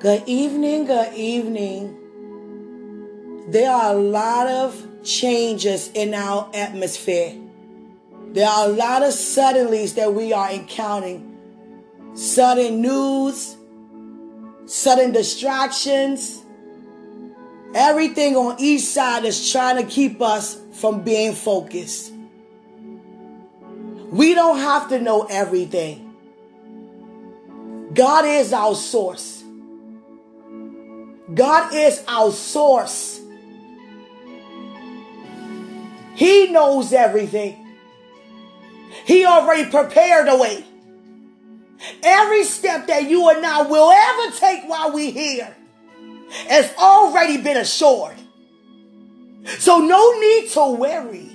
Good evening, good evening. There are a lot of changes in our atmosphere. There are a lot of suddenlies that we are encountering. Sudden news, sudden distractions. Everything on each side is trying to keep us from being focused. We don't have to know everything. God is our source. God is our source. He knows everything. He already prepared a way. Every step that you and I will ever take while we're here has already been assured. So no need to worry.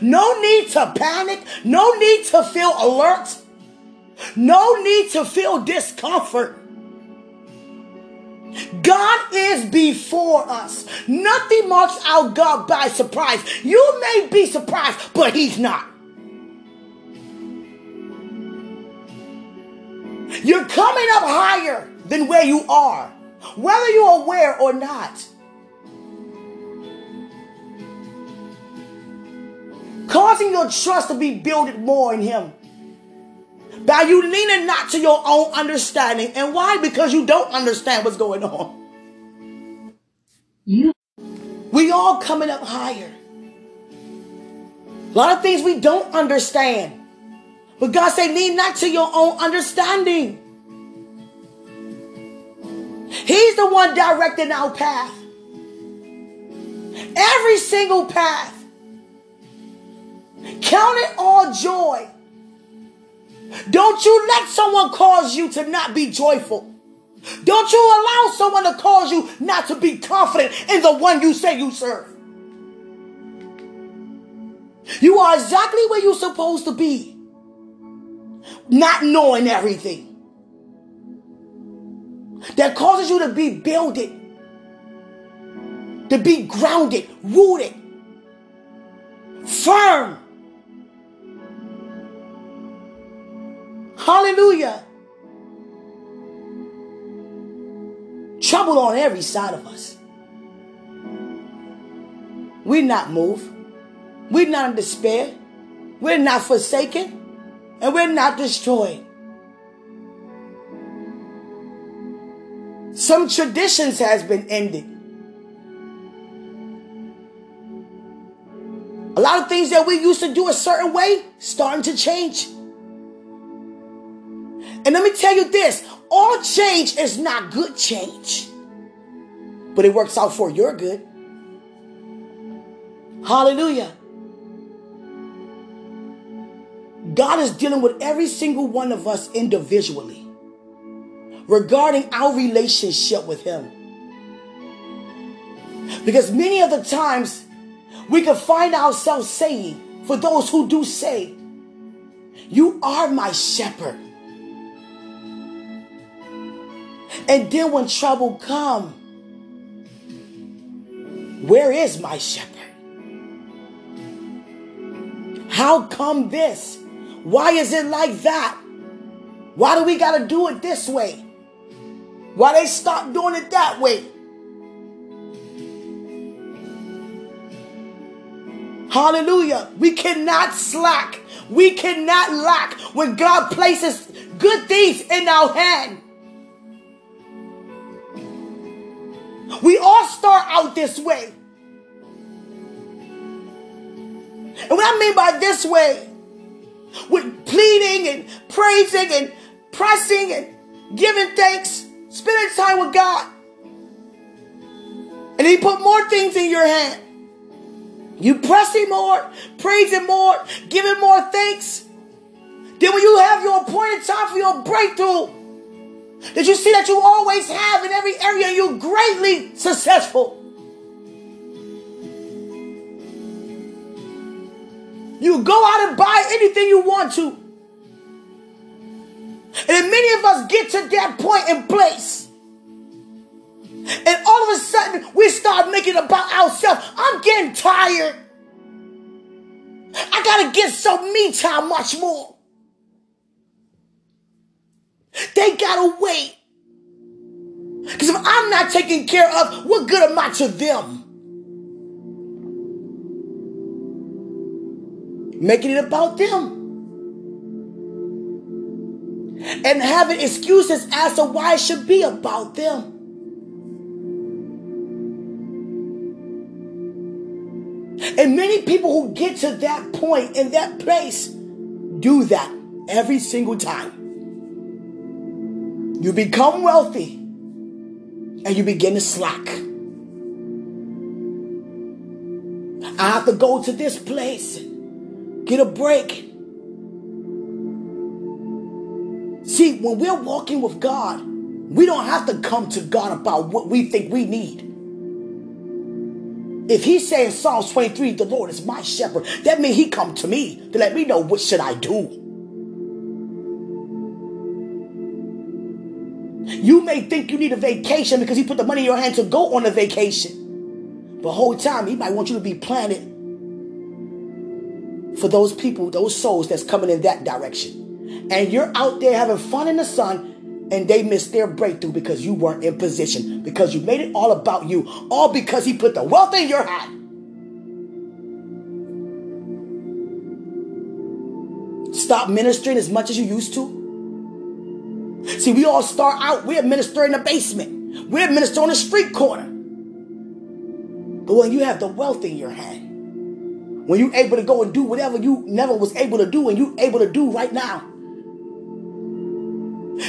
No need to panic. No need to feel alert. No need to feel discomfort. God is before us. Nothing marks out God by surprise. You may be surprised, but He's not. You're coming up higher than where you are, whether you're aware or not. Causing your trust to be built more in Him. By you leaning not to your own understanding. And why? Because you don't understand what's going on. We all coming up higher. A lot of things we don't understand. But God said, lean not to your own understanding. He's the one directing our path. Every single path. Count it all joy don't you let someone cause you to not be joyful. Don't you allow someone to cause you not to be confident in the one you say you serve. You are exactly where you're supposed to be, not knowing everything. That causes you to be builded, to be grounded, rooted, firm Hallelujah. Trouble on every side of us. We're not moved. We're not in despair. We're not forsaken. And we're not destroyed. Some traditions has been ended. A lot of things that we used to do a certain way starting to change. And let me tell you this all change is not good change, but it works out for your good. Hallelujah. God is dealing with every single one of us individually regarding our relationship with Him. Because many of the times we can find ourselves saying, for those who do say, You are my shepherd. And then when trouble come, where is my shepherd? How come this? Why is it like that? Why do we got to do it this way? Why they stop doing it that way? Hallelujah. We cannot slack. We cannot lack when God places good things in our hand. We all start out this way. And what I mean by this way, with pleading and praising and pressing and giving thanks, spending time with God. And He put more things in your hand. You press Him more, praise Him more, give Him more thanks. Then when you have your appointed time for your breakthrough, did you see that you always have in every area you're greatly successful? You go out and buy anything you want to. And many of us get to that point in place. And all of a sudden, we start making about ourselves. I'm getting tired. I gotta get some me time much more. They gotta wait. Because if I'm not taken care of, what good am I to them? Making it about them. And having excuses as to why it should be about them. And many people who get to that point in that place do that every single time. You become wealthy and you begin to slack. I have to go to this place, get a break. See, when we're walking with God, we don't have to come to God about what we think we need. If he says in Psalms 23, the Lord is my shepherd, that means he come to me to let me know what should I do. You may think you need a vacation because he put the money in your hand to go on a vacation. But whole time he might want you to be planted for those people, those souls that's coming in that direction. And you're out there having fun in the sun and they missed their breakthrough because you weren't in position, because you made it all about you, all because he put the wealth in your hand. Stop ministering as much as you used to. See, we all start out, we're ministering in the basement. We're ministering on the street corner. But when you have the wealth in your hand, when you're able to go and do whatever you never was able to do and you're able to do right now,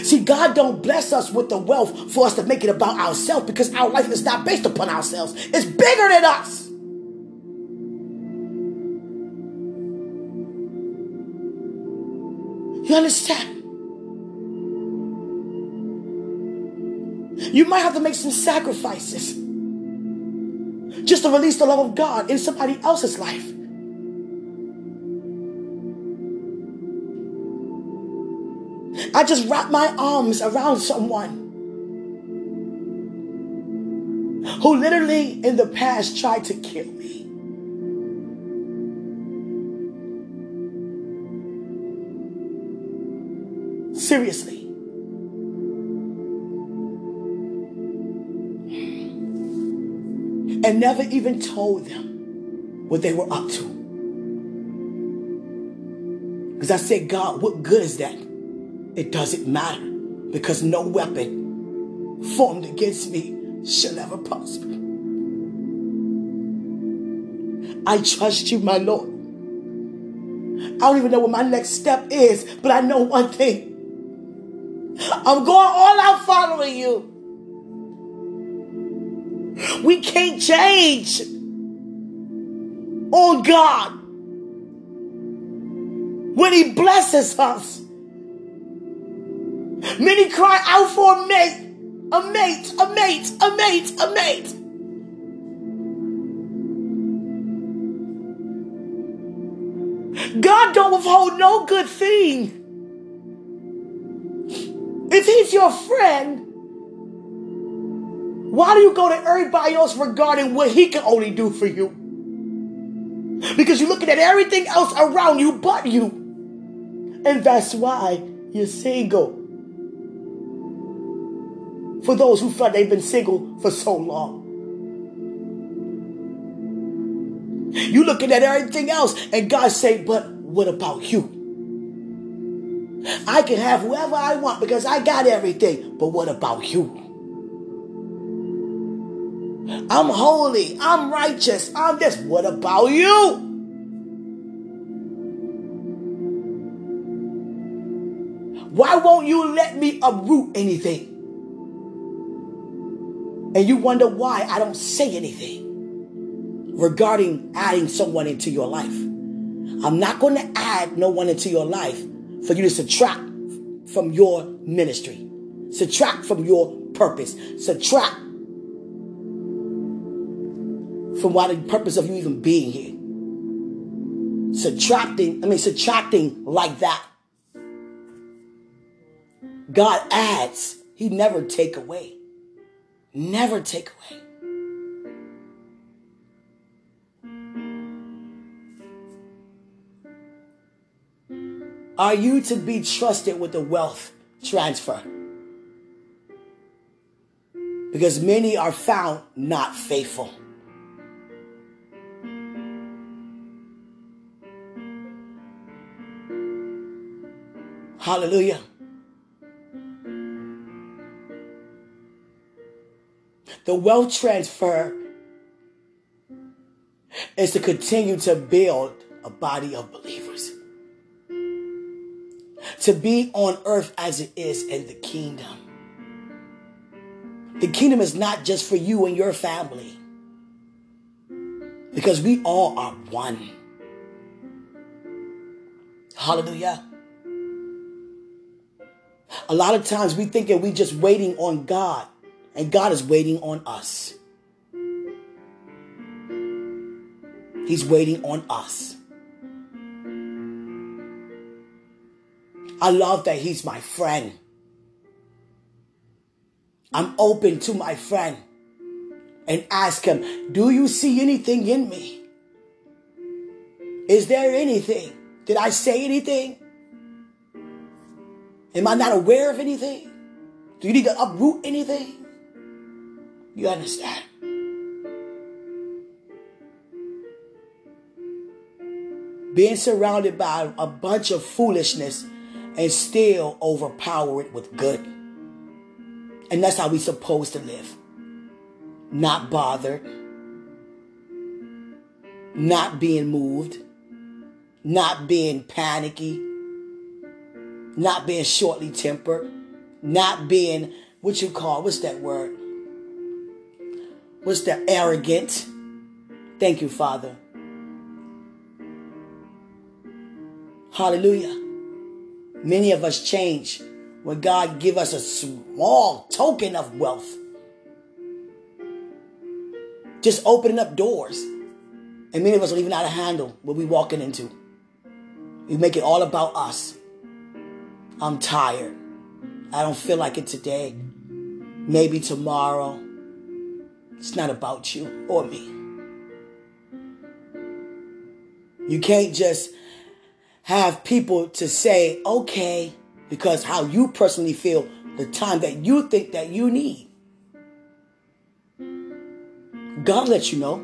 See, God don't bless us with the wealth for us to make it about ourselves because our life is not based upon ourselves. It's bigger than us. You understand? You might have to make some sacrifices just to release the love of God in somebody else's life. I just wrap my arms around someone who literally in the past tried to kill me. Seriously. And never even told them what they were up to. Because I said, God, what good is that? It doesn't matter because no weapon formed against me shall ever prosper. I trust you, my Lord. I don't even know what my next step is, but I know one thing. I'm going all out following you. We can't change on God when He blesses us. Many cry out for a mate, a mate, a mate, a mate, a mate. God don't withhold no good thing. If he's your friend, why do you go to everybody else regarding what he can only do for you? Because you're looking at everything else around you but you. And that's why you're single for those who felt they've been single for so long. you're looking at everything else, and God say, but what about you? I can have whoever I want because I got everything. But what about you? I'm holy. I'm righteous. I'm this. What about you? Why won't you let me uproot anything? And you wonder why I don't say anything regarding adding someone into your life. I'm not going to add no one into your life for you to subtract from your ministry, subtract from your purpose, subtract from why the purpose of you even being here. Subtracting, I mean, subtracting like that. God adds, He never take away. Never take away. Are you to be trusted with the wealth transfer? because many are found not faithful. Hallelujah. The wealth transfer is to continue to build a body of believers. To be on earth as it is in the kingdom. The kingdom is not just for you and your family. Because we all are one. Hallelujah. A lot of times we think that we're just waiting on God, and God is waiting on us. He's waiting on us. I love that he's my friend. I'm open to my friend and ask him, Do you see anything in me? Is there anything? Did I say anything? Am I not aware of anything? Do you need to uproot anything? You understand? Being surrounded by a bunch of foolishness and still overpower it with good. And that's how we're supposed to live. Not bothered, not being moved, not being panicky, not being shortly tempered, not being what you call, what's that word? What's that? Arrogant. Thank you, Father. Hallelujah. Many of us change when God give us a small token of wealth. Just opening up doors. And many of us are even out of handle what we walking into. We make it all about us. I'm tired. I don't feel like it today. Maybe tomorrow. It's not about you or me. You can't just have people to say, okay, because how you personally feel the time that you think that you need. God lets you know.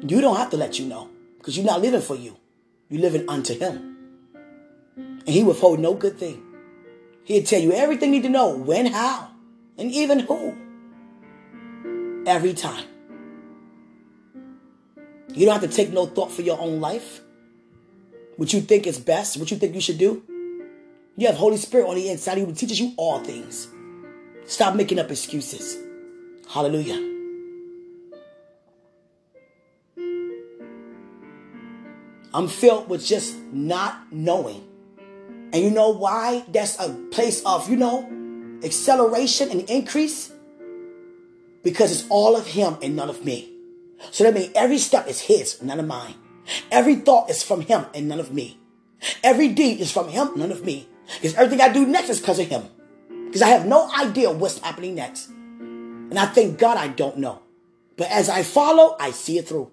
You don't have to let you know because you're not living for you. You're living unto Him. And he withhold no good thing. He'd tell you everything you need to know when, how, and even who. Every time. You don't have to take no thought for your own life. What you think is best, what you think you should do. You have Holy Spirit on the inside who teaches you all things. Stop making up excuses. Hallelujah. I'm filled with just not knowing. And you know why? That's a place of, you know, acceleration and increase. Because it's all of Him and none of me. So that means every step is His, none of mine. Every thought is from Him and none of me. Every deed is from Him, none of me. Because everything I do next is because of Him. Because I have no idea what's happening next. And I thank God I don't know. But as I follow, I see it through.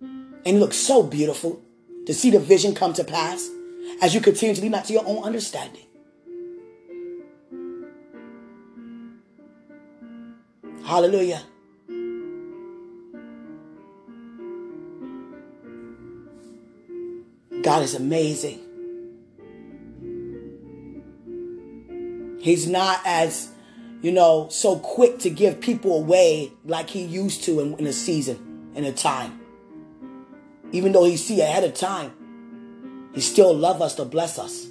And it looks so beautiful to see the vision come to pass as you continue to lean not to your own understanding. Hallelujah. God is amazing. He's not as, you know, so quick to give people away like he used to in, in a season, in a time. Even though he see ahead of time, he still love us to bless us.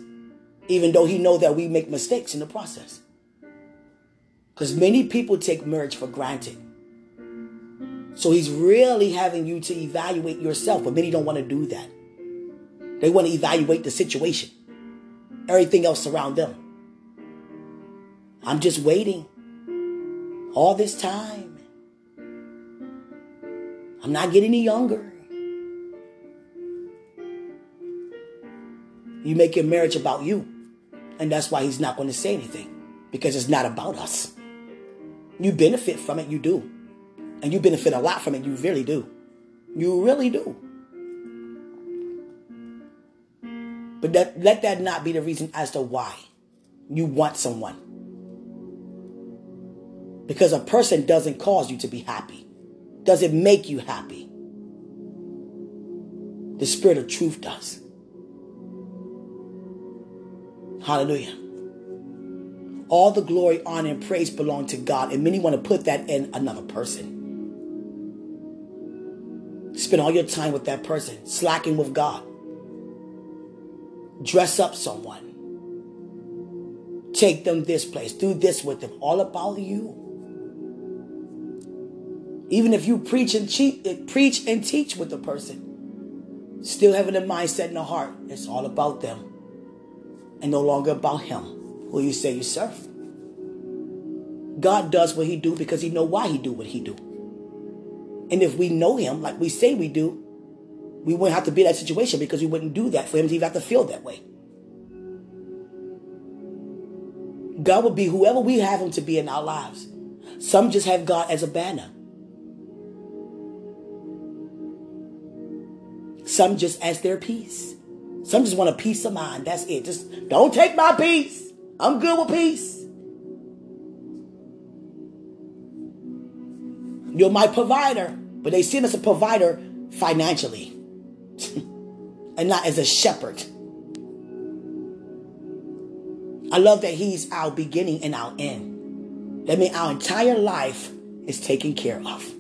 Even though he know that we make mistakes in the process. Because many people take marriage for granted. So he's really having you to evaluate yourself, but many don't want to do that. They want to evaluate the situation, everything else around them. I'm just waiting all this time. I'm not getting any younger. You make your marriage about you. And that's why he's not going to say anything. Because it's not about us. You benefit from it, you do. And you benefit a lot from it, you really do. You really do. But that, let that not be the reason as to why you want someone. Because a person doesn't cause you to be happy, doesn't make you happy. The Spirit of truth does. Hallelujah. All the glory, honor, and praise belong to God, and many want to put that in another person. Spend all your time with that person, slacking with God. Dress up someone. Take them this place. Do this with them. All about you. Even if you preach and cheat, eh, preach and teach with the person, still having the mindset in the heart, it's all about them and no longer about him who you say you serve. God does what he do because he know why he do what he do. And if we know him like we say we do, we wouldn't have to be in that situation because we wouldn't do that for him to even have to feel that way. God will be whoever we have him to be in our lives. Some just have God as a banner. Some just as their peace. Some just want a peace of mind. That's it. Just don't take my peace. I'm good with peace. You're my provider. But they see him as a provider financially and not as a shepherd. I love that he's our beginning and our end. That means our entire life is taken care of.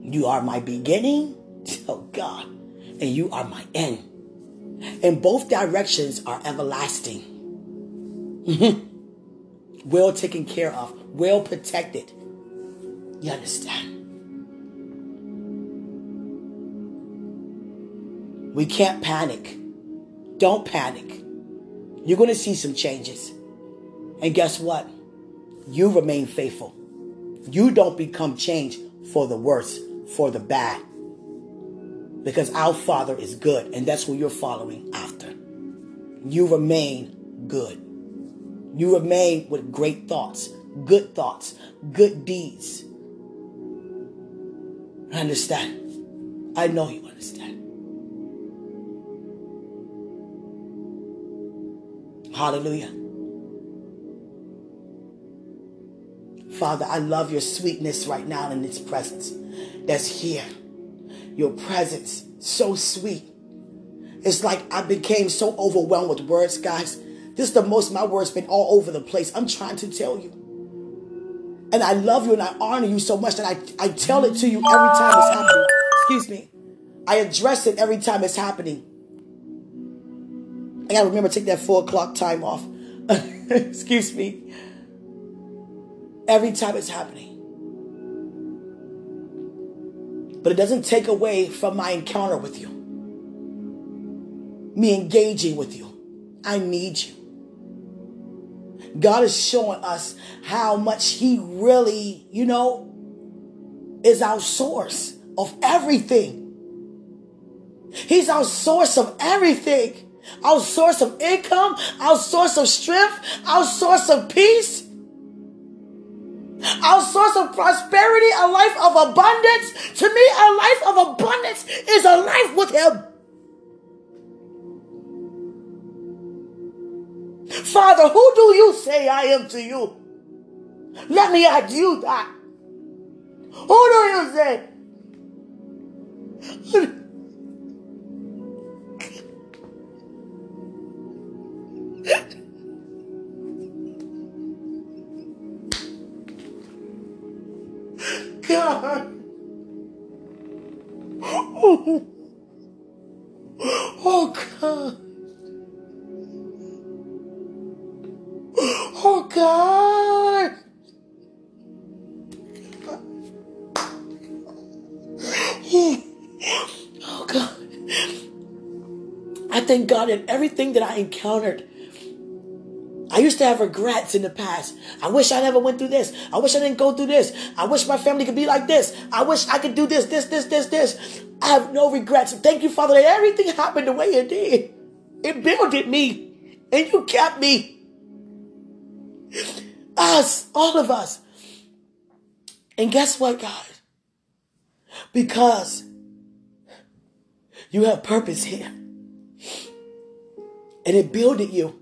You are my beginning, oh God, and you are my end. And both directions are everlasting. Mm-hmm. well taken care of, well protected. You understand? We can't panic. Don't panic. You're going to see some changes. And guess what? You remain faithful. You don't become changed for the worse, for the bad. Because our Father is good, and that's who you're following after. You remain good. You remain with great thoughts, good thoughts, good deeds. I understand. I know you understand. Hallelujah. Father, I love your sweetness right now in this presence that's here. Your presence, so sweet. It's like I became so overwhelmed with words, guys. This is the most my words been all over the place. I'm trying to tell you. And I love you and I honor you so much that I, I tell it to you every time it's happening. Excuse me. I address it every time it's happening. I gotta remember to take that four o'clock time off. Excuse me. Every time it's happening. But it doesn't take away from my encounter with you. Me engaging with you. I need you. God is showing us how much He really, you know, is our source of everything. He's our source of everything. Our source of income, our source of strength, our source of peace, our source of prosperity, a life of abundance. To me, a life of abundance is a life with Him. Father, who do you say I am to you? Let me ask you that. Who do you say? God in everything that I encountered. I used to have regrets in the past. I wish I never went through this. I wish I didn't go through this. I wish my family could be like this. I wish I could do this, this, this, this, this. I have no regrets. Thank you, Father, that everything happened the way it did. It builded me, and you kept me. Us, all of us. And guess what, God? Because you have purpose here. And it builded you.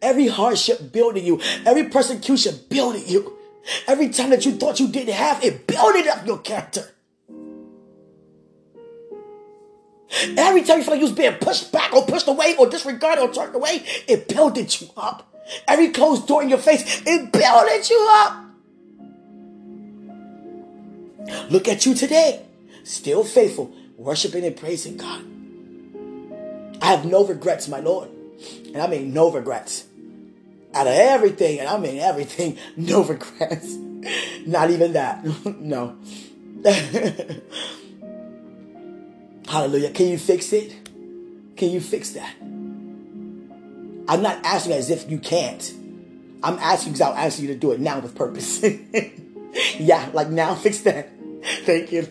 Every hardship building you. Every persecution building you. Every time that you thought you didn't have, it building up your character. Every time you feel like you was being pushed back or pushed away or disregarded or turned away, it builded you up. Every closed door in your face, it builded you up. Look at you today, still faithful, worshiping and praising God. I have no regrets, my Lord. And I mean no regrets. Out of everything, and I mean everything, no regrets. Not even that. no. Hallelujah. Can you fix it? Can you fix that? I'm not asking as if you can't. I'm asking because I'll ask you to do it now with purpose. yeah, like now, fix that. Thank you.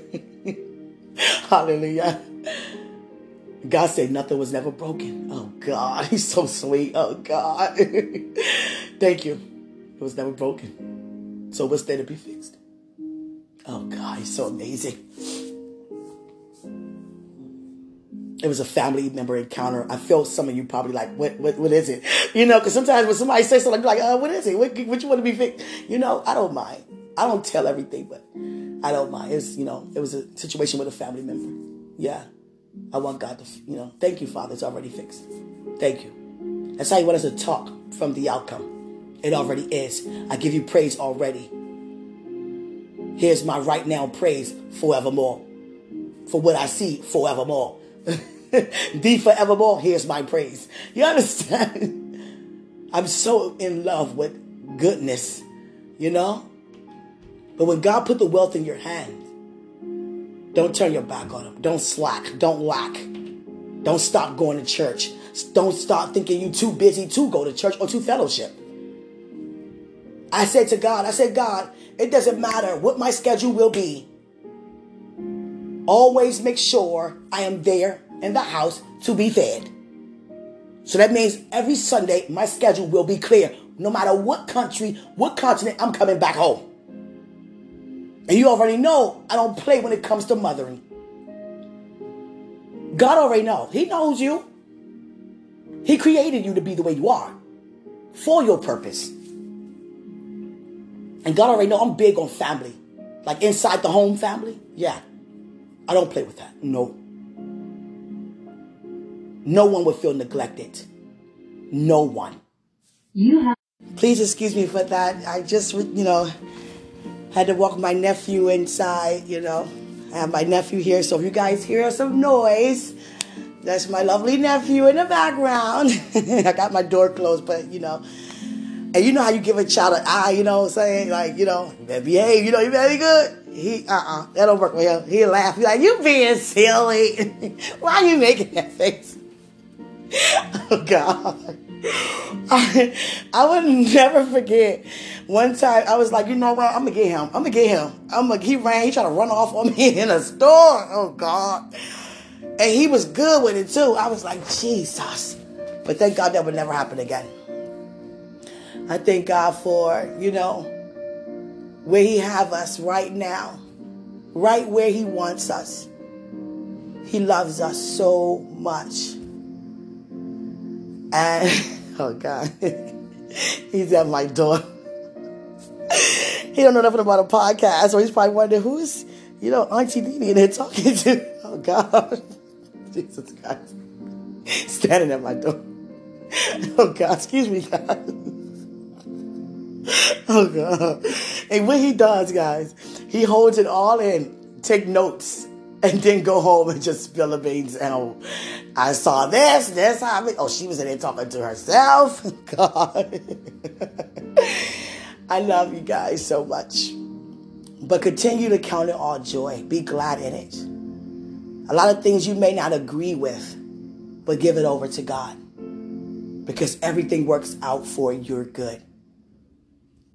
Hallelujah. God said nothing was never broken. Oh God, He's so sweet. Oh God. Thank you. It was never broken. So what's there to be fixed? Oh God, He's so amazing. it was a family member encounter. I feel some of you probably like, what, what, what is it? You know, because sometimes when somebody says something like, uh, what is it? What, what you want to be fixed? You know, I don't mind. I don't tell everything, but I don't mind. It's, you know, it was a situation with a family member. Yeah. I want God to, you know, thank you, Father. It's already fixed. Thank you. That's how you want us to talk from the outcome. It already is. I give you praise already. Here's my right now praise forevermore. For what I see forevermore. the forevermore, here's my praise. You understand? I'm so in love with goodness, you know? But when God put the wealth in your hand, don't turn your back on them. Don't slack. Don't lack. Don't stop going to church. Don't stop thinking you're too busy to go to church or to fellowship. I said to God, I said, God, it doesn't matter what my schedule will be. Always make sure I am there in the house to be fed. So that means every Sunday, my schedule will be clear. No matter what country, what continent, I'm coming back home. And you already know I don't play when it comes to mothering. God already knows. He knows you. He created you to be the way you are for your purpose. And God already know I'm big on family. Like inside the home family. Yeah. I don't play with that. No. No one would feel neglected. No one. You have. Please excuse me for that. I just, you know, had to walk my nephew inside, you know. I have my nephew here, so if you guys hear some noise, that's my lovely nephew in the background. I got my door closed, but you know. And you know how you give a child an eye, you know, what I'm saying like, you know, behave, you know, you very good. He, uh, uh that don't work with him. He'll laugh. He's like, you being silly. Why are you making that face? oh God. I, I would never forget one time I was like, you know what? I'm gonna get him. I'm gonna get him. I'm gonna he ran, he tried to run off on me in a store. Oh God. And he was good with it too. I was like, Jesus. But thank God that would never happen again. I thank God for, you know, where he have us right now. Right where he wants us. He loves us so much. And oh God, he's at my door. he don't know nothing about a podcast, so he's probably wondering who's, you know, Auntie Dini in there talking to. Oh God, Jesus Christ, standing at my door. Oh God, excuse me, guys. Oh God. And what he does, guys, he holds it all in, take notes, and then go home and just spill the beans. And I saw this, this happened. Oh, she was in there talking to herself. God. I love you guys so much. But continue to count it all joy. Be glad in it. A lot of things you may not agree with, but give it over to God. Because everything works out for your good.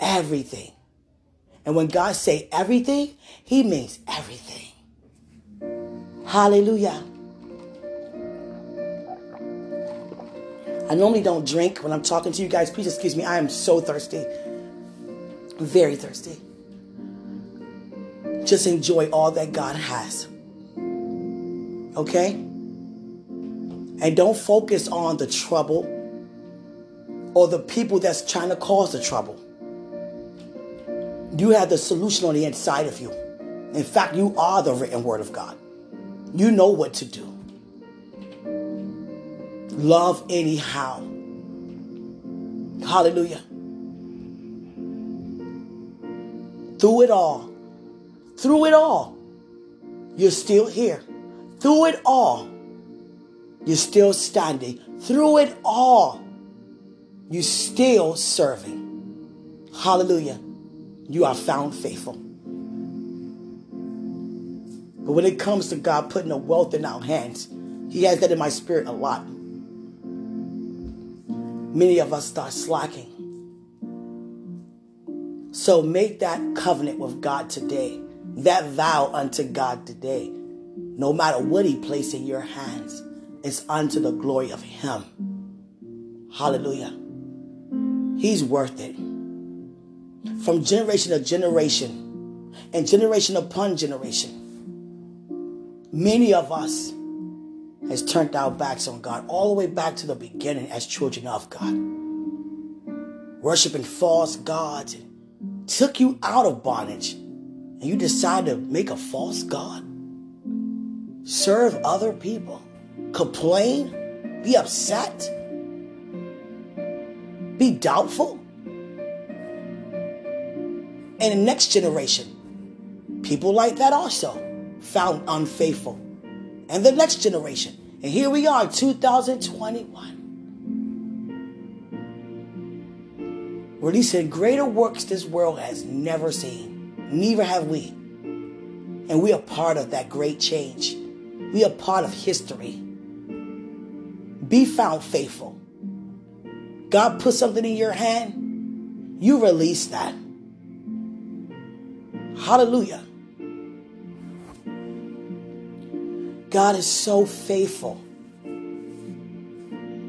Everything. And when God say everything, he means everything. Hallelujah. I normally don't drink when I'm talking to you guys. Please excuse me. I am so thirsty. Very thirsty. Just enjoy all that God has. Okay? And don't focus on the trouble or the people that's trying to cause the trouble. You have the solution on the inside of you. In fact, you are the written word of God. You know what to do. Love anyhow. Hallelujah. Through it all, through it all, you're still here. Through it all, you're still standing. Through it all, you're still serving. Hallelujah. You are found faithful. But when it comes to God putting a wealth in our hands, He has that in my spirit a lot. Many of us start slacking. So make that covenant with God today, that vow unto God today. No matter what He placed in your hands, it's unto the glory of Him. Hallelujah. He's worth it. From generation to generation, and generation upon generation, many of us has turned our backs on God all the way back to the beginning as children of God. Worshiping false gods took you out of bondage and you decide to make a false God. Serve other people. Complain. Be upset. Be doubtful. And the next generation, people like that also found unfaithful. And the next generation. And here we are, 2021. Releasing greater works this world has never seen. Neither have we. And we are part of that great change. We are part of history. Be found faithful. God put something in your hand, you release that. Hallelujah. God is so faithful.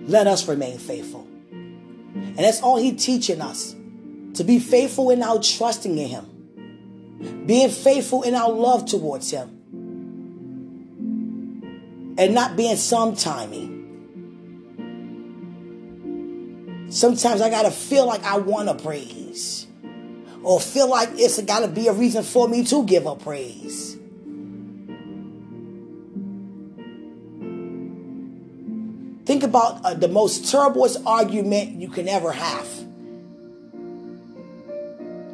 Let us remain faithful. And that's all He's teaching us to be faithful in our trusting in Him, being faithful in our love towards Him, and not being some sometimey. Sometimes I gotta feel like I want to praise, or feel like it's gotta be a reason for me to give a praise. About uh, the most terriblest argument you can ever have.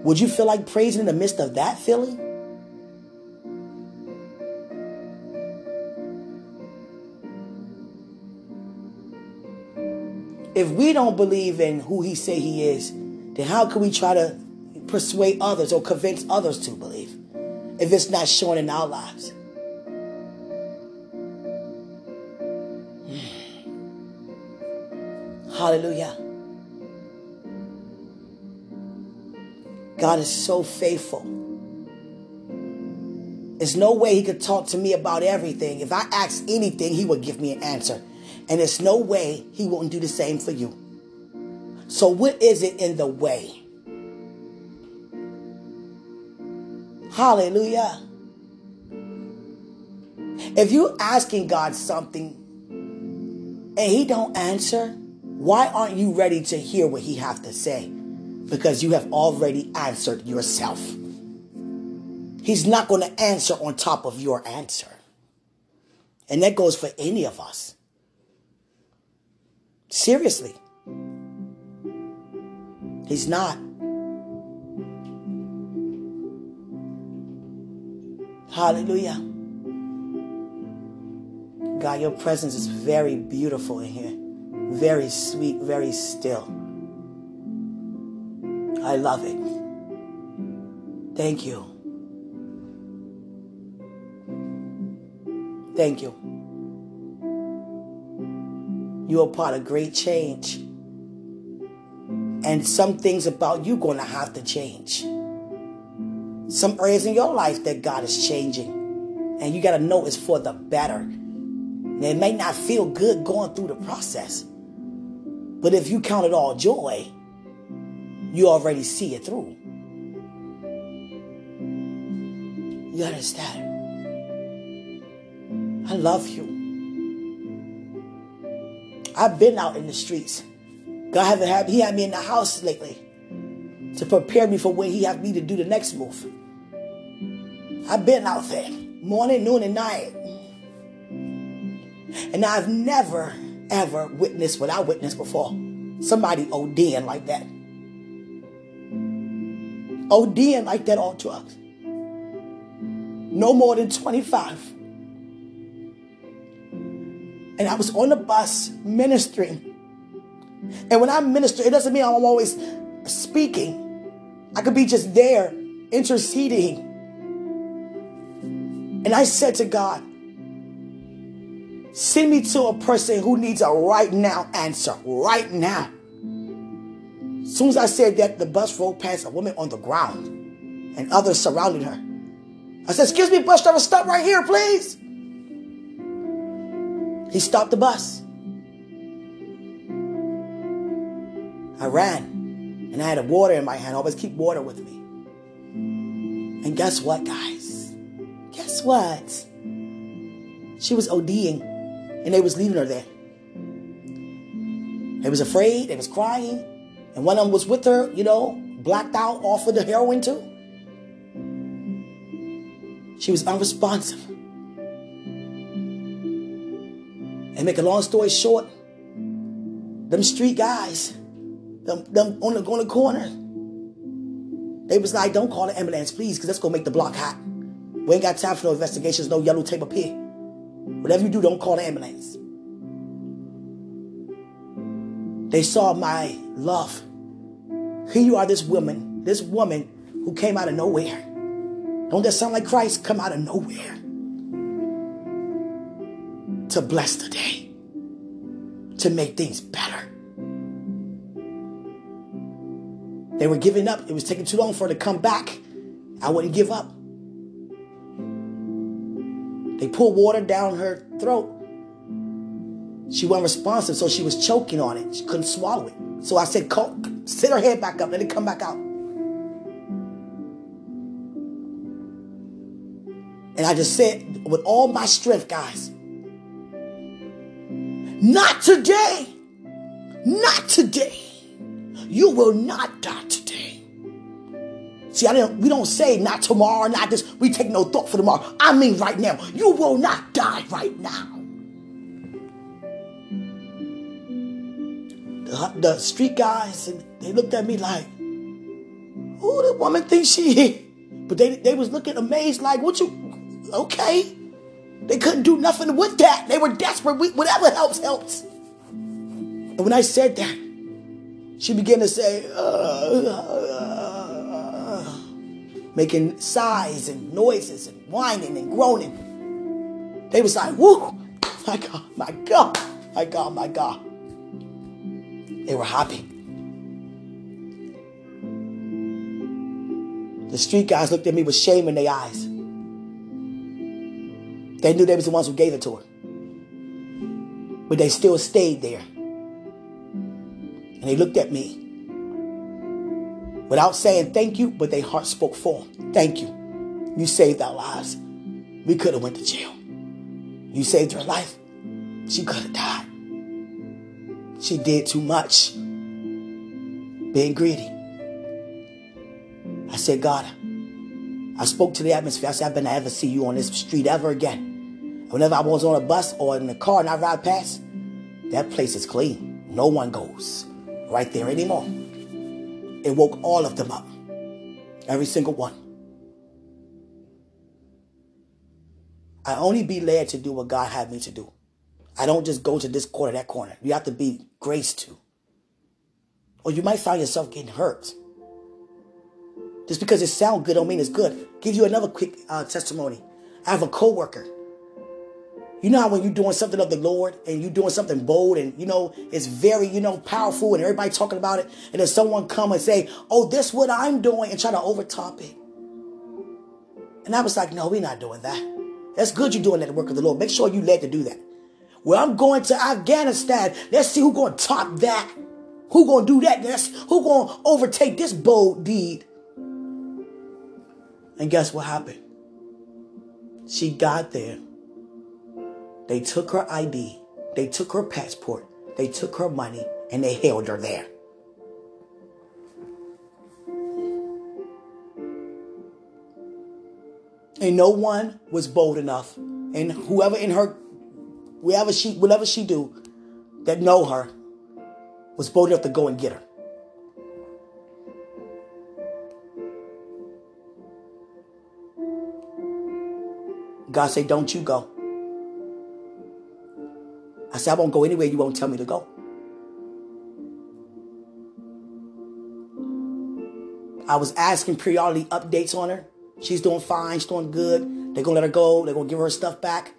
Would you feel like praising in the midst of that feeling? If we don't believe in who he say he is, then how can we try to persuade others or convince others to believe if it's not shown in our lives? Hallelujah. God is so faithful. There's no way he could talk to me about everything. If I ask anything, he would give me an answer. And there's no way he won't do the same for you. So, what is it in the way? Hallelujah. If you're asking God something and he don't answer, why aren't you ready to hear what he have to say? Because you have already answered yourself. He's not going to answer on top of your answer. And that goes for any of us. Seriously. He's not. Hallelujah. God, your presence is very beautiful in here very sweet, very still. I love it. Thank you. Thank you. You are part of great change. And some things about you going to have to change. Some areas in your life that God is changing. And you got to know it's for the better. And it may not feel good going through the process. But if you count it all joy, you already see it through. You understand? I love you. I've been out in the streets God haven't had He had me in the house lately to prepare me for when He have me to do the next move. I've been out there morning, noon, and night. And I've never, ever witnessed what I witnessed before. Somebody ODing like that. ODing like that on drugs. No more than 25. And I was on the bus ministering. And when I minister, it doesn't mean I'm always speaking. I could be just there interceding. And I said to God, send me to a person who needs a right now answer, right now. As soon as I said that, the bus rolled past a woman on the ground and others surrounded her. I said, Excuse me, bus driver, stop right here, please. He stopped the bus. I ran and I had a water in my hand. I always keep water with me. And guess what, guys? Guess what? She was ODing and they was leaving her there. They was afraid, they was crying, and one of them was with her, you know, blacked out off of the heroin too. She was unresponsive. And make a long story short, them street guys, them, them on the, on the corner, they was like, don't call the ambulance, please, because that's going to make the block hot. We ain't got time for no investigations, no yellow tape up here. Whatever you do, don't call the ambulance. They saw my love. Here you are, this woman, this woman who came out of nowhere. Don't that sound like Christ come out of nowhere to bless the day, to make things better? They were giving up. It was taking too long for her to come back. I wouldn't give up. They pulled water down her throat. She wasn't responsive, so she was choking on it. She couldn't swallow it. So I said, sit her head back up, let it come back out. And I just said, with all my strength, guys, not today. Not today. You will not die today. See, I didn't, we don't say not tomorrow, not this. We take no thought for tomorrow. I mean right now. You will not die right now. The, the street guys, they looked at me like, who the woman thinks she is? But they, they was looking amazed like, what you, okay. They couldn't do nothing with that. They were desperate. We, whatever helps, helps. And when I said that, she began to say, uh, uh, making sighs and noises and whining and groaning. They was like, whoo, my God, my God, my God, my God. They were happy. The street guys looked at me with shame in their eyes. They knew they was the ones who gave it to her. But they still stayed there. And they looked at me without saying thank you, but their heart spoke for them. Thank you. You saved our lives. We could have went to jail. You saved her life. She could have died. She did too much. Being greedy. I said, God, I spoke to the atmosphere. I said, I better never see you on this street ever again. Whenever I was on a bus or in a car and I ride past, that place is clean. No one goes right there anymore. It woke all of them up. Every single one. I only be led to do what God had me to do. I don't just go to this corner, that corner. You have to be graced to. Or you might find yourself getting hurt. Just because it sounds good don't mean it's good. Give you another quick uh, testimony. I have a coworker you know how when you're doing something of the Lord and you're doing something bold and you know it's very, you know, powerful and everybody talking about it, and then someone come and say, Oh, this what I'm doing and try to overtop it. And I was like, No, we're not doing that. That's good you're doing that work of the Lord. Make sure you led to do that. Well, I'm going to Afghanistan. Let's see who's gonna top that. Who gonna do that? That's who gonna overtake this bold deed. And guess what happened? She got there they took her ID, they took her passport, they took her money, And they held her there. And no one was bold enough. And whoever in her, wherever she, whatever she do, that know her, was bold enough to go and get her. God said, Don't you go. I said, I won't go anywhere you won't tell me to go. I was asking periodically updates on her. She's doing fine, she's doing good. They're gonna let her go, they're gonna give her stuff back.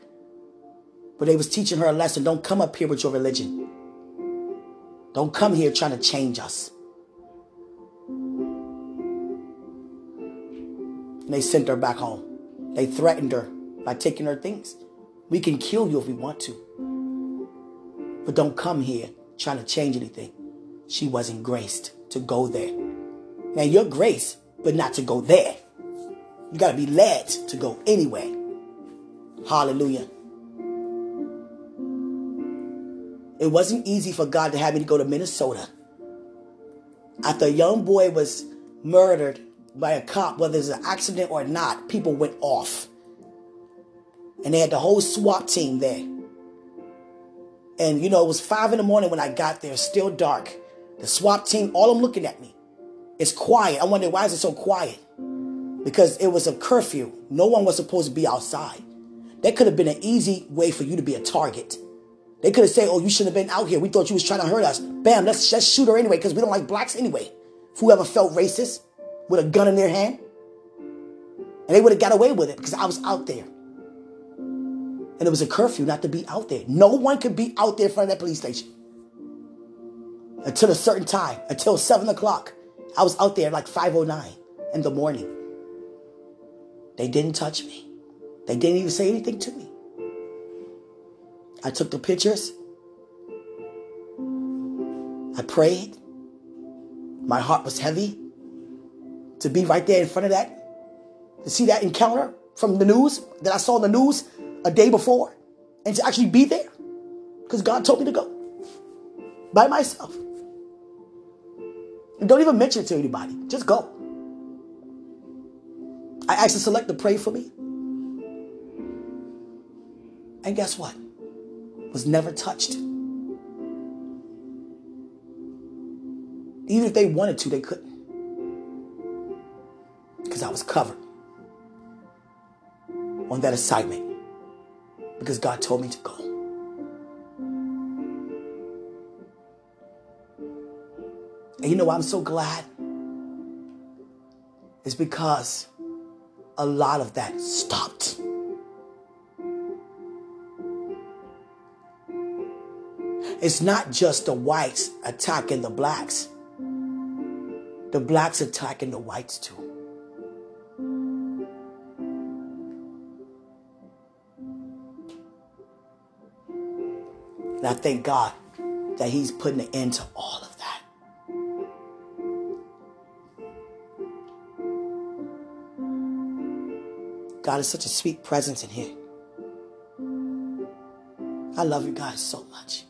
But they was teaching her a lesson. Don't come up here with your religion. Don't come here trying to change us. And they sent her back home. They threatened her by taking her things. We can kill you if we want to. But don't come here trying to change anything. She wasn't graced to go there. Now you're graced, but not to go there. You got to be led to go anywhere. Hallelujah. It wasn't easy for God to have me to go to Minnesota. After a young boy was murdered by a cop, whether it's an accident or not, people went off. And they had the whole SWAT team there. And you know, it was five in the morning when I got there, still dark. The SWAT team, all them looking at me. It's quiet. I wonder why is it so quiet? Because it was a curfew. No one was supposed to be outside. That could have been an easy way for you to be a target. They could have said, "Oh, you shouldn't have been out here. We thought you was trying to hurt us." Bam, let's just shoot her anyway because we don't like blacks anyway. Whoever felt racist with a gun in their hand, and they would have got away with it because I was out there. And it was a curfew not to be out there. No one could be out there in front of that police station until a certain time, until seven o'clock. I was out there like 5:09 in the morning. They didn't touch me. They didn't even say anything to me. I took the pictures. I prayed. My heart was heavy to be right there in front of that, to see that encounter from the news that I saw in the news a day before, and to actually be there because God told me to go by myself. And don't even mention it to anybody. Just go. I asked the select to pray for me. And guess what? Was never touched. Even if they wanted to, they couldn't. Because I was covered on that assignment. Because God told me to go. And you know why I'm so glad? It's because a lot of that stopped. It's not just the whites attacking the blacks, the blacks attacking the whites too. And I thank God that He's putting an end to all of that. God is such a sweet presence in here. I love you guys so much.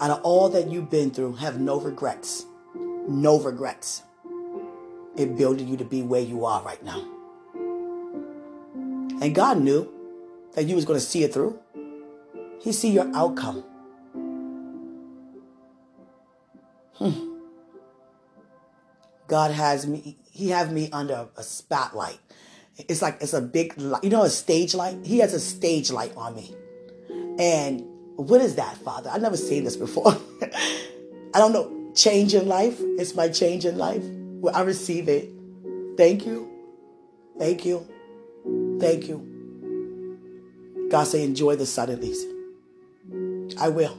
Out of all that you've been through, have no regrets. No regrets. It building you to be where you are right now. And God knew that you was going to see it through. He see your outcome. Hmm. God has me, he have me under a spotlight. It's like, it's a big light. You know, a stage light? He has a stage light on me. And what is that, Father? I've never seen this before. I don't know. Change in life. It's my change in life. Well, I receive it. Thank you. Thank you. Thank you. God say, enjoy the suddenlies. I will.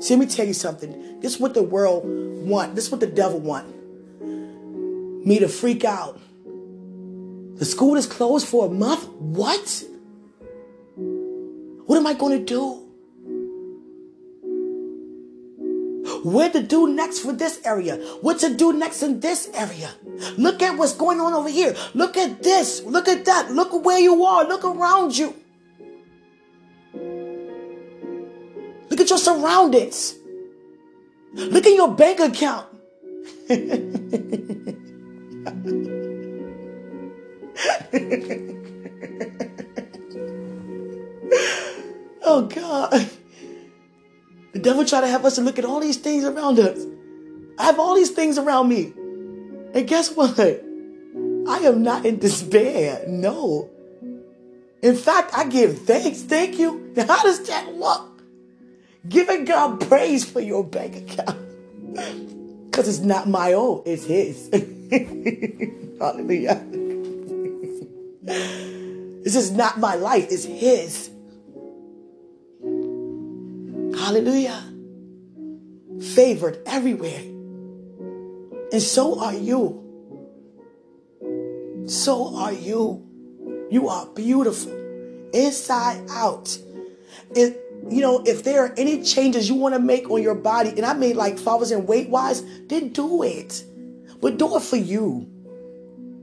See, let me tell you something. This is what the world want. This is what the devil want. Me to freak out. The school is closed for a month. What? What am I going to do? Where to do next for this area? What to do next in this area? Look at what's going on over here. Look at this. Look at that. Look where you are. Look around you. Look at your surroundings. Look at your bank account. oh God. The devil try to have us to look at all these things around us. I have all these things around me. And guess what? I am not in despair. No. In fact, I give thanks. Thank you. Now, how does that work? Giving God praise for your bank account. Because it's not my own, it's His. Hallelujah. This is not my life, it's His. Hallelujah. Favored everywhere. And so are you. So are you. You are beautiful inside out. It, you know, if there are any changes you want to make on your body, and I made like fathers and weight wise, then do it. But do it for you.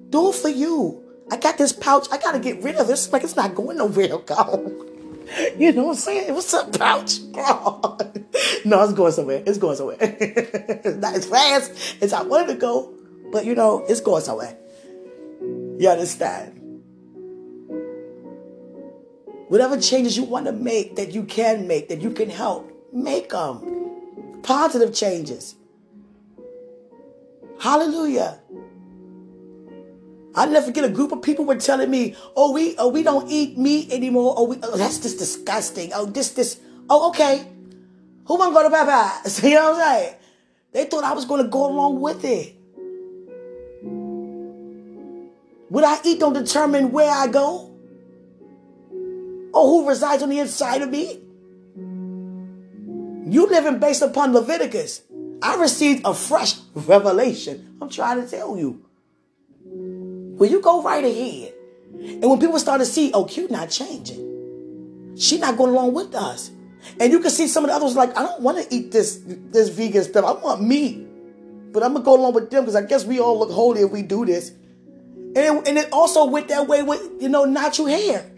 Do it for you. I got this pouch. I got to get rid of this. Like it's not going nowhere, go. You know what I'm saying? What's up, pouch? no, it's going somewhere. It's going somewhere. it's not as fast as I wanted to go, but you know, it's going somewhere. You understand? Whatever changes you want to make that you can make, that you can help, make them. Positive changes. Hallelujah. I never forget a group of people were telling me, "Oh, we, oh, we don't eat meat anymore. Oh, we, oh, that's just disgusting. Oh, this, this. Oh, okay. Who want to go to Popeyes? you know what I'm saying? They thought I was going to go along with it. What I eat don't determine where I go or who resides on the inside of me. You living based upon Leviticus. I received a fresh revelation. I'm trying to tell you. Well, you go right ahead. And when people start to see, oh, Q not changing. She not going along with us. And you can see some of the others like, I don't want to eat this this vegan stuff. I want meat. But I'm gonna go along with them because I guess we all look holy if we do this. And and it also went that way with you know natural hair.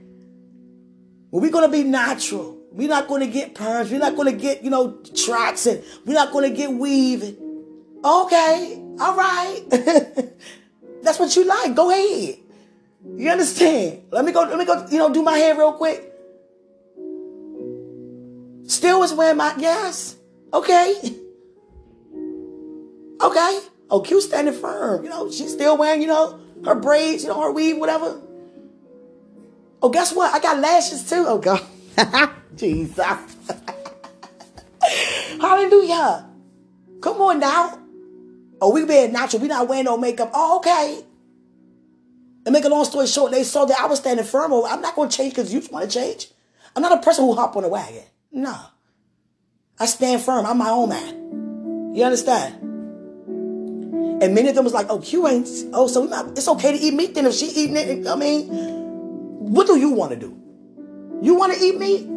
We're gonna be natural. We're not gonna get perms. We're not gonna get you know tracks, and we're not gonna get weaving. Okay, all right. That's what you like. Go ahead. You understand? Let me go. Let me go. You know, do my hair real quick. Still was wearing my yes. Okay. Okay. Oh, Q standing firm. You know, she's still wearing, you know, her braids, you know, her weave, whatever. Oh, guess what? I got lashes too. Oh God. Jesus. Hallelujah. Come on now. Oh, we being natural. We not wearing no makeup. Oh, okay. And make a long story short, they saw that I was standing firm. I'm not going to change because you want to change. I'm not a person who hop on a wagon. No. I stand firm. I'm my own man. You understand? And many of them was like, oh, Q ain't, oh, so not, it's okay to eat meat then if she eating it. I mean, what do you want to do? You want to eat meat?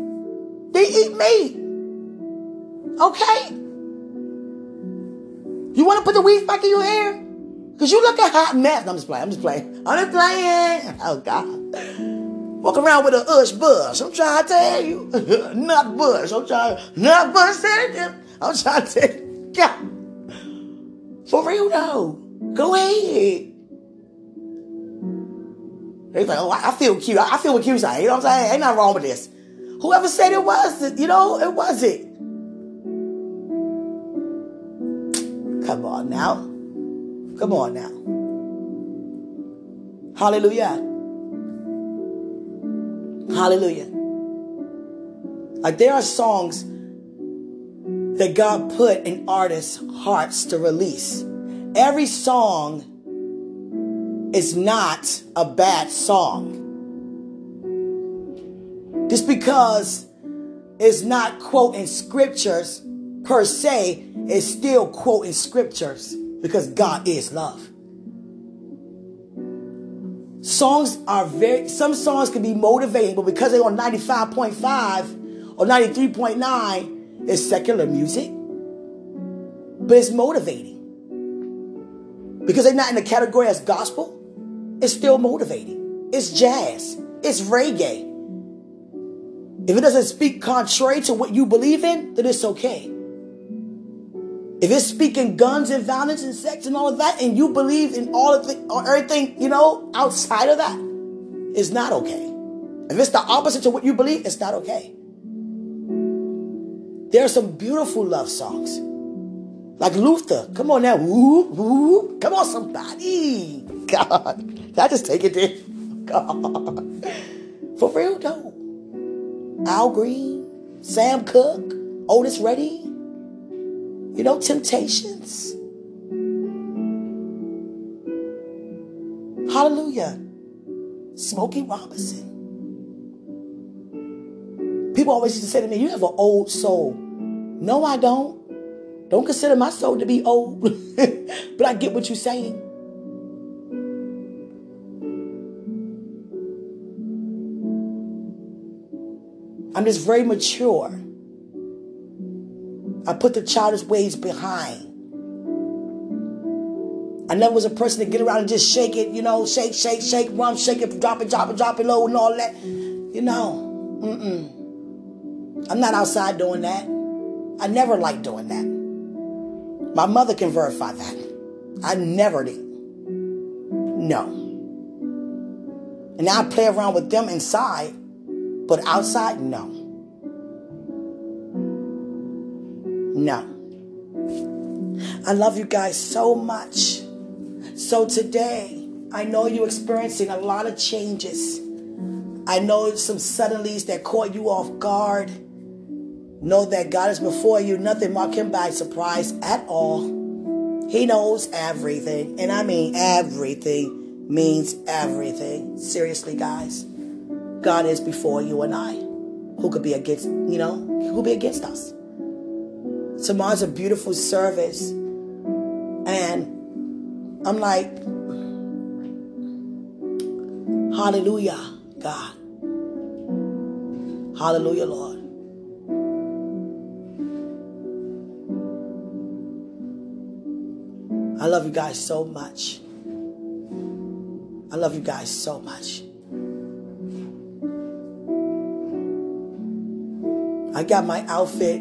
They eat meat. Okay? You want to put the weave back in your hair? Because you look a hot mess. I'm just playing. I'm just playing. I'm just playing. Oh, God. Walk around with a ush bush. I'm trying to tell you. not bush. I'm trying. Not bush anything. I'm trying to tell you. God. For real, though. Go ahead. He's like, oh, I feel cute. I feel what Q's. You know what I'm saying? Ain't nothing wrong with this. Whoever said it was, you know, it wasn't. Come on now. Come on now. Hallelujah. Hallelujah. Like there are songs that God put in artists' hearts to release. Every song is not a bad song. Just because it's not quoting scriptures per se, is still quoting scriptures because God is love. Songs are very, some songs can be motivating, but because they're on 95.5 or 93.9, it's secular music. But it's motivating. Because they're not in the category as gospel, it's still motivating. It's jazz. It's reggae. If it doesn't speak contrary to what you believe in, then it's okay. If it's speaking guns and violence and sex and all of that, and you believe in all of the, everything, you know, outside of that, it's not okay. If it's the opposite to what you believe, it's not okay. There are some beautiful love songs. Like Luther. Come on now. Woo, woo. Come on, somebody. God. I just take it there. God. For real though. Al Green, Sam Cooke, Otis Redding, you know, temptations. Hallelujah. Smokey Robinson. People always used to say to me, You have an old soul. No, I don't. Don't consider my soul to be old. but I get what you're saying. I'm just very mature. I put the childish ways behind. I never was a person to get around and just shake it, you know, shake, shake, shake, rum, shake it, drop it, drop it, drop it low, and all that. You know, mm-mm. I'm not outside doing that. I never liked doing that. My mother can verify that. I never did. No. And I play around with them inside, but outside, no. No. I love you guys so much. So today, I know you're experiencing a lot of changes. I know some suddenlies that caught you off guard. Know that God is before you. Nothing mark him by surprise at all. He knows everything. And I mean everything means everything. Seriously, guys. God is before you and I. Who could be against, you know, who be against us? Tomorrow's a beautiful service. And I'm like, Hallelujah, God. Hallelujah, Lord. I love you guys so much. I love you guys so much. I got my outfit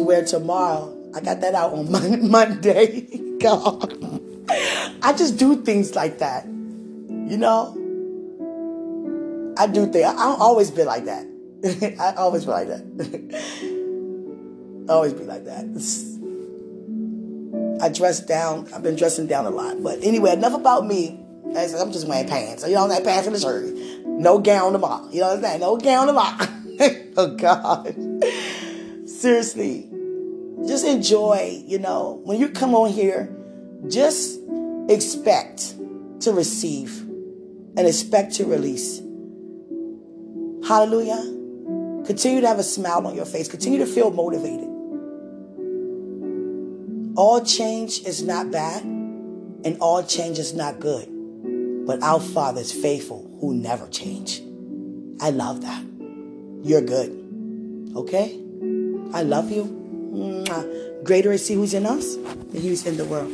to wear tomorrow. I got that out on Monday. God. I just do things like that. You know? I do things. I, will always be like that. I always be like that. always be like that. I dress down. I've been dressing down a lot. But anyway, enough about me. I'm just wearing pants. You know, that pants and a shirt. No gown tomorrow. You know what I'm saying? No gown tomorrow. oh, God seriously, just enjoy, you know, when you come on here, just expect to receive and expect to release. Hallelujah. Continue to have a smile on your face. Continue to feel motivated. All change is not bad, and all change is not good. But our Father is faithful who never change. I love that. You're good. Okay? I love you. Mm, ah, greater is He who's in us than He who's in the world.